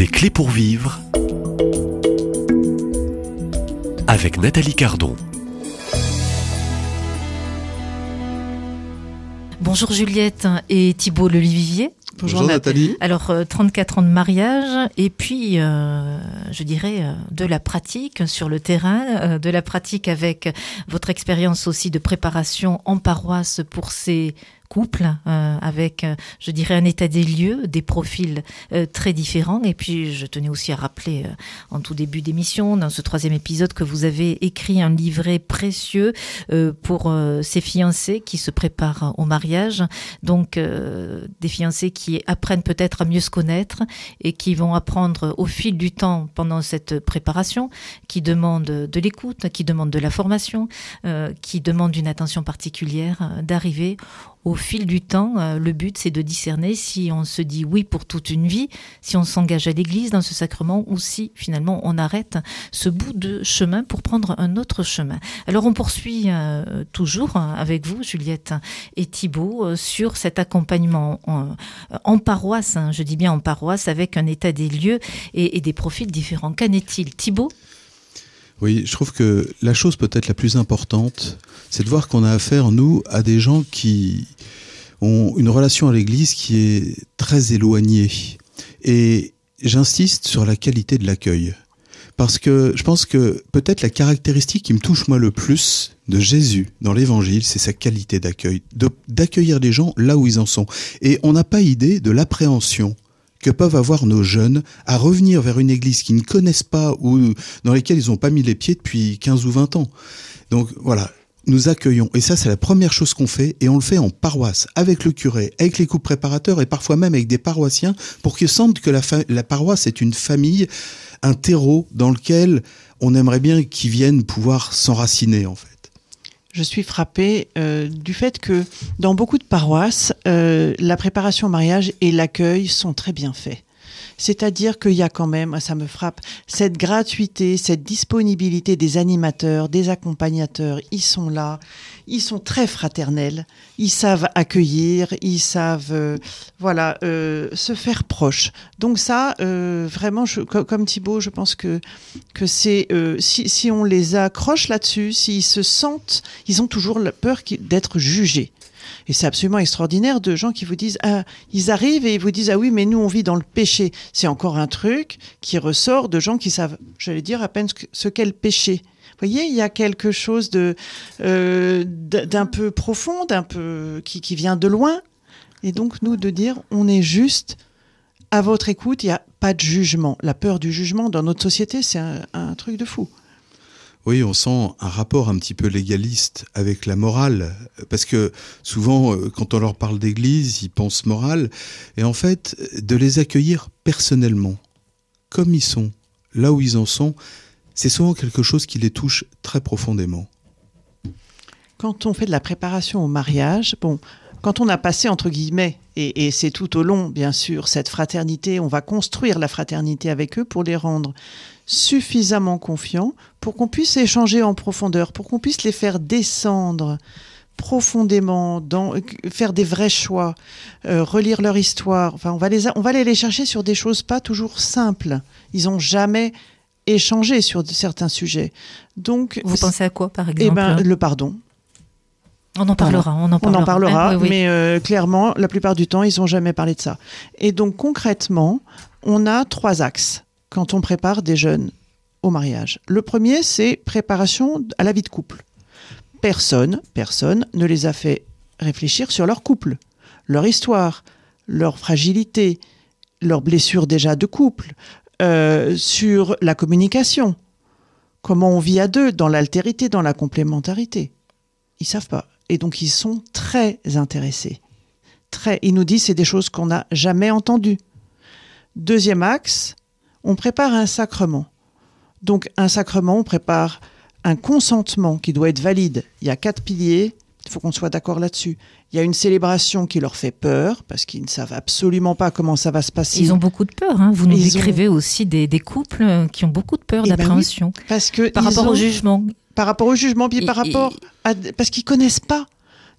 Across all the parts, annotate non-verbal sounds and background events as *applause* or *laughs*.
Des clés pour vivre avec Nathalie Cardon. Bonjour Juliette et Thibault Lelivier. Bonjour, Nathalie. Alors, 34 euh, ans de mariage et puis, euh, je dirais, euh, de la pratique sur le terrain, de la pratique avec votre expérience aussi de préparation en paroisse pour ces couple euh, avec, euh, je dirais, un état des lieux, des profils euh, très différents. Et puis, je tenais aussi à rappeler en tout début d'émission, dans ce troisième épisode, que vous avez écrit un livret précieux pour ces fiancés qui se préparent au mariage. Donc, des fiancés qui apprennent peut-être à mieux se connaître et qui vont apprendre au fil du temps pendant cette préparation, qui demandent de l'écoute, qui demandent de la formation, qui demandent une attention particulière, d'arriver au fil du temps, euh, le but c'est de discerner si on se dit oui pour toute une vie, si on s'engage à l'église dans ce sacrement ou si finalement on arrête ce bout de chemin pour prendre un autre chemin. Alors on poursuit euh, toujours avec vous, Juliette et Thibault, euh, sur cet accompagnement en, paroisse, hein, je dis bien en paroisse, avec un état des lieux et, et des profils différents. Qu'en est-il? Thibault? Oui, je trouve que la chose peut-être la plus importante, c'est de voir qu'on a affaire, nous, à des gens qui ont une relation à l'Église qui est très éloignée. Et j'insiste sur la qualité de l'accueil. Parce que je pense que peut-être la caractéristique qui me touche moi le plus de Jésus dans l'évangile, c'est sa qualité d'accueil, d'accueillir les gens là où ils en sont. Et on n'a pas idée de l'appréhension que peuvent avoir nos jeunes à revenir vers une église qu'ils ne connaissent pas ou dans laquelle ils n'ont pas mis les pieds depuis 15 ou 20 ans. Donc voilà, nous accueillons. Et ça, c'est la première chose qu'on fait. Et on le fait en paroisse, avec le curé, avec les couples préparateurs et parfois même avec des paroissiens pour qu'ils sentent que la, la paroisse est une famille, un terreau dans lequel on aimerait bien qu'ils viennent pouvoir s'enraciner, en fait je suis frappée euh, du fait que dans beaucoup de paroisses, euh, la préparation au mariage et l'accueil sont très bien faits. C'est-à-dire qu'il y a quand même, ça me frappe, cette gratuité, cette disponibilité des animateurs, des accompagnateurs, ils sont là, ils sont très fraternels, ils savent accueillir, ils savent, euh, voilà, euh, se faire proche. Donc ça, euh, vraiment, comme Thibault, je pense que que c'est si, si on les accroche là-dessus, s'ils se sentent, ils ont toujours la peur d'être jugés. Et c'est absolument extraordinaire de gens qui vous disent, ah, ils arrivent et ils vous disent, ah oui, mais nous, on vit dans le péché. C'est encore un truc qui ressort de gens qui savent, j'allais dire, à peine ce qu'est le péché. Vous voyez, il y a quelque chose de euh, d'un peu profond, d'un peu qui, qui vient de loin. Et donc, nous, de dire, on est juste à votre écoute, il n'y a pas de jugement. La peur du jugement dans notre société, c'est un truc de fou. Oui, on sent un rapport un petit peu légaliste avec la morale, parce que souvent, euh, quand on leur parle d'église, ils pensent morale, et en fait, de les accueillir personnellement, comme ils sont, là où ils en sont, c'est souvent quelque chose qui les touche très profondément. Quand on fait de la préparation au mariage, bon, quand on a passé, entre guillemets, et, et c'est tout au long, bien sûr, cette fraternité, on va construire la fraternité avec eux pour les rendre suffisamment confiants pour qu'on puisse échanger en profondeur, pour qu'on puisse les faire descendre profondément, dans, faire des vrais choix, euh, relire leur histoire. Enfin, on va, les, on va aller les chercher sur des choses pas toujours simples. Ils n'ont jamais échangé sur certains sujets. Donc, vous pensez à quoi, par exemple Eh ben, le pardon. On en parlera, on en parlera. On en parlera, mais euh, clairement, la plupart du temps, ils n'ont jamais parlé de ça. Et donc, concrètement, on a trois axes quand on prépare des jeunes au mariage. Le premier, c'est préparation à la vie de couple. Personne, personne ne les a fait réfléchir sur leur couple, leur histoire, leur fragilité, leurs blessures déjà de couple, euh, sur la communication, comment on vit à deux, dans l'altérité, dans la complémentarité. Ils savent pas. Et donc ils sont très intéressés. Très. Ils nous disent c'est des choses qu'on n'a jamais entendues. Deuxième axe, on prépare un sacrement. Donc un sacrement, on prépare un consentement qui doit être valide. Il y a quatre piliers, il faut qu'on soit d'accord là-dessus. Il y a une célébration qui leur fait peur, parce qu'ils ne savent absolument pas comment ça va se passer. Ils ont beaucoup de peur. Hein. Vous nous décrivez aussi des, couples qui ont beaucoup de peur, eh ben d'appréhension. parce que par rapport au jugement. Par rapport au jugement, puis par rapport à... Parce qu'ils connaissent pas.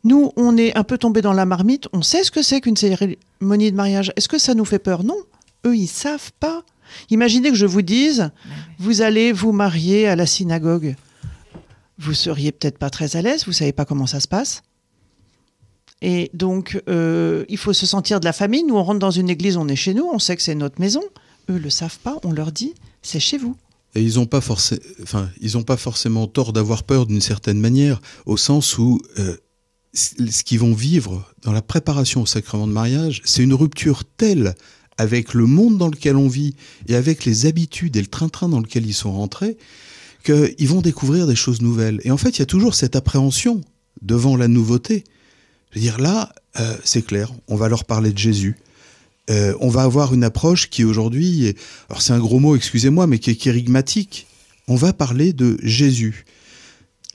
Nous, on est un peu tombé dans la marmite. On sait ce que c'est qu'une cérémonie de mariage. Est-ce que ça nous fait peur? Non. Eux, ils savent pas. Imaginez que je vous dise, vous allez vous marier à la synagogue. Vous seriez peut-être pas très à l'aise, vous savez pas comment ça se passe. Et donc, euh, il faut se sentir de la famille. Nous, on rentre dans une église, on est chez nous, on sait que c'est notre maison. Eux le savent pas, on leur dit, c'est chez vous. Et ils n'ont pas, forcément tort d'avoir peur d'une certaine manière, au sens où euh, ce qu'ils vont vivre dans la préparation au sacrement de mariage, c'est une rupture telle avec le monde dans lequel on vit et avec les habitudes et le train-train dans lequel ils sont rentrés, qu'ils vont découvrir des choses nouvelles. Et en fait, il y a toujours cette appréhension devant la nouveauté. Je veux dire, là, euh, c'est clair, on va leur parler de Jésus. Euh, on va avoir une approche qui aujourd'hui, alors c'est un gros mot, excusez-moi, mais qui est kérigmatique. On va parler de Jésus.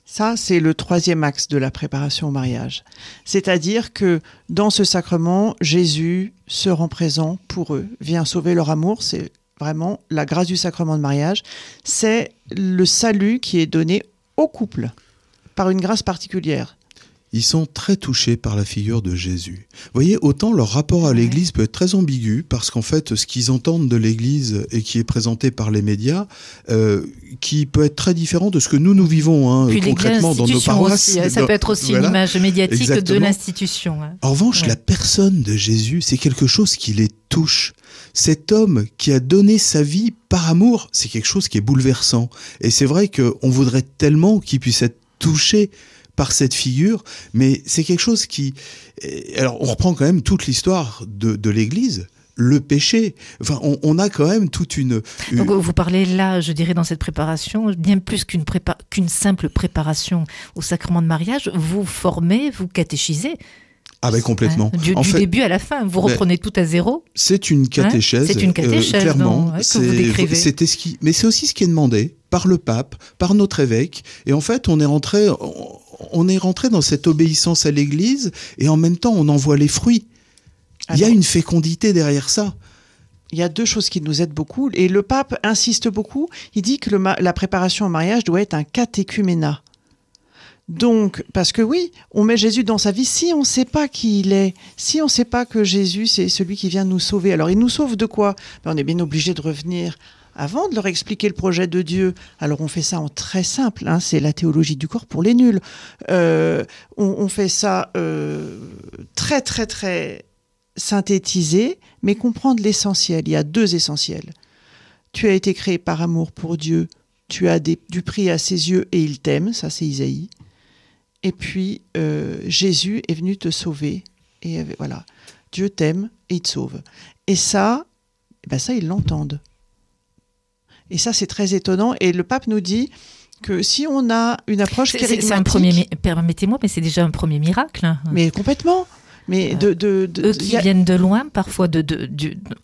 Ça, c'est le troisième axe de la préparation au mariage. C'est-à-dire que dans ce sacrement, Jésus se rend présent pour eux, vient sauver leur amour. C'est vraiment la grâce du sacrement de mariage. C'est le salut qui est donné au couple par une grâce particulière. Ils sont très touchés par la figure de Jésus. Vous voyez, autant leur rapport à l'Église peut être très ambigu, parce qu'en fait, ce qu'ils entendent de l'Église et qui est présenté par les médias, euh, qui peut être très différent de ce que nous, nous vivons hein, Puis concrètement dans nos paroisses. aussi, hein, ça peut être aussi voilà. une image médiatique de l'institution. hein. En revanche, Ouais. la personne de Jésus, c'est quelque chose qui les touche. Cet homme qui a donné sa vie par amour, c'est quelque chose qui est bouleversant. Et c'est vrai qu'on voudrait tellement qu'il puisse être touché par cette figure, mais c'est quelque chose qui... eh, Alors, on reprend quand même toute l'histoire de, de l'Église, le péché. Enfin, on, on a quand même toute une... une- Donc vous parlez là, je dirais, dans cette préparation, bien plus qu'une prépa- qu'une simple préparation au sacrement de mariage, vous formez, vous catéchisez. ah ben complètement. hein, du En du fait, début à la fin, vous ben, reprenez tout à zéro. C'est une catéchèse. Hein C'est une euh, catéchèse, clairement. non, ouais, que C'est- vous décrivez. C'était ce qui, mais c'est aussi ce qui est demandé par le pape, par notre évêque. Et en fait, on est rentré, on- est rentré dans cette obéissance à l'Église et en même temps, on en voit les fruits. Il y a une fécondité derrière ça. Il y a deux choses qui nous aident beaucoup. Et le pape insiste beaucoup. Il dit que le la préparation au mariage doit être un catéchuménat. Donc, parce que oui, on met Jésus dans sa vie si on ne sait pas qui il est, si on ne sait pas que Jésus, c'est celui qui vient nous sauver. Alors, il nous sauve de quoi? Ben, On est bien obligé de revenir avant de leur expliquer le projet de Dieu. Alors, on fait ça en très simple, hein, c'est la théologie du corps pour les nuls. Euh, on, fait ça euh, très, très, très synthétisé, mais comprendre l'essentiel. Il y a deux essentiels. Tu as été créé par amour pour Dieu, tu as du prix à ses yeux et il t'aime, ça c'est Isaïe. Et puis euh, Jésus est venu te sauver et voilà, Dieu t'aime et il te sauve. Et ça, eh ben ça ils l'entendent. Et ça c'est très étonnant. Et le pape nous dit que si on a une approche C'est- un premier, mi- permettez-moi, mais c'est déjà un premier miracle. hein. mais complètement. Mais de, de, de- Eux qui a- viennent de loin, parfois de,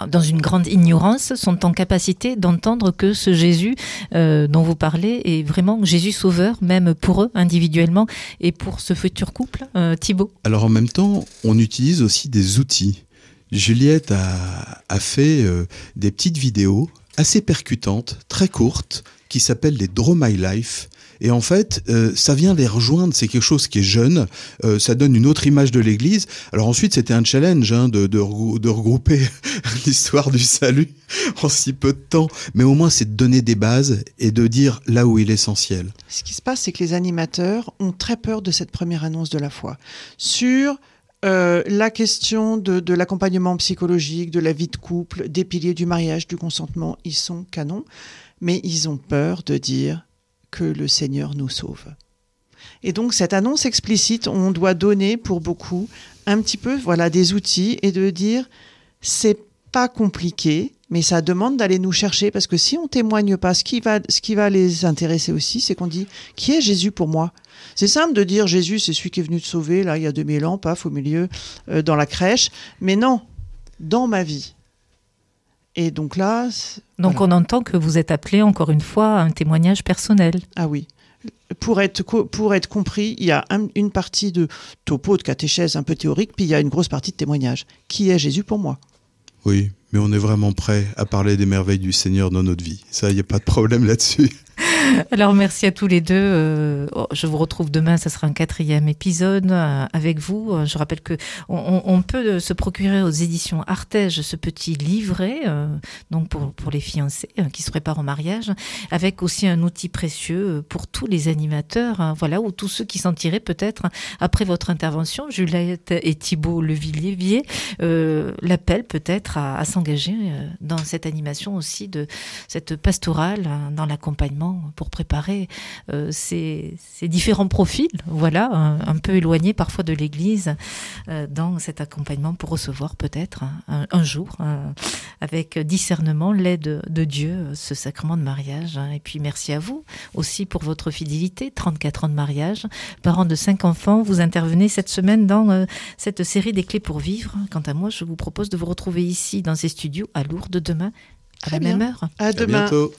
dans une grande ignorance, sont en capacité d'entendre que ce Jésus euh, dont vous parlez est vraiment Jésus sauveur, même pour eux individuellement et pour ce futur couple, euh, Thibaut. Alors en même temps, on utilise aussi des outils. Juliette a, a fait euh, des petites vidéos assez percutantes, très courtes, qui s'appellent les Draw My Life. Et en fait, euh, ça vient les rejoindre, c'est quelque chose qui est jeune, euh, ça donne une autre image de l'Église. Alors ensuite, c'était un challenge hein, de, de, regrou- de regrouper *laughs* l'histoire du salut *laughs* en si peu de temps. Mais au moins, c'est de donner des bases et de dire là où est l'essentiel. Ce qui se passe, c'est que les animateurs ont très peur de cette première annonce de la foi. Sur euh, la question de, de l'accompagnement psychologique, de la vie de couple, des piliers du mariage, du consentement, ils sont canons, mais ils ont peur de dire que le Seigneur nous sauve. Et donc cette annonce explicite, on doit donner pour beaucoup un petit peu voilà des outils et de dire c'est pas compliqué, mais ça demande d'aller nous chercher parce que si on témoigne pas, ce qui va, ce qui va les intéresser aussi, c'est qu'on dit qui est Jésus pour moi? C'est simple de dire Jésus, c'est celui qui est venu te sauver là il y a 2000 ans, paf au milieu euh, dans la crèche, mais non, dans ma vie. Et donc là, Donc voilà. on entend que vous êtes appelé encore une fois à un témoignage personnel. ah oui. Pour être, pour être compris, il y a un- une partie de topo, de catéchèse un peu théorique, puis il y a une grosse partie de témoignage. Qui est Jésus pour moi? Oui, mais on est vraiment prêt à parler des merveilles du Seigneur dans notre vie. Ça, il n'y a pas de problème là-dessus. *laughs* Alors merci à tous les deux. Euh, oh, je vous retrouve demain, ça sera un quatrième épisode euh, avec vous. Euh, je rappelle que on, peut se procurer aux éditions Artege ce petit livret, donc pour, pour les fiancés qui se préparent au mariage, avec aussi un outil précieux pour tous les animateurs, hein, voilà, ou tous ceux qui s'en tiraient peut-être après votre intervention, Juliette et Thibault Levillier, l'appel peut-être à, à s'engager dans cette animation aussi de cette pastorale hein, dans l'accompagnement pour préparer euh, ces, différents profils, voilà, un, peu éloignés parfois de l'Église, euh, dans cet accompagnement pour recevoir peut-être un, jour, euh, avec discernement, l'aide de Dieu, ce sacrement de mariage. Hein. Et puis merci à vous aussi pour votre fidélité, 34 ans de mariage, parents de cinq enfants, vous intervenez cette semaine dans cette série des clés pour vivre. Quant à moi, je vous propose de vous retrouver ici dans ces studios à Lourdes demain à la même heure. À demain. bientôt.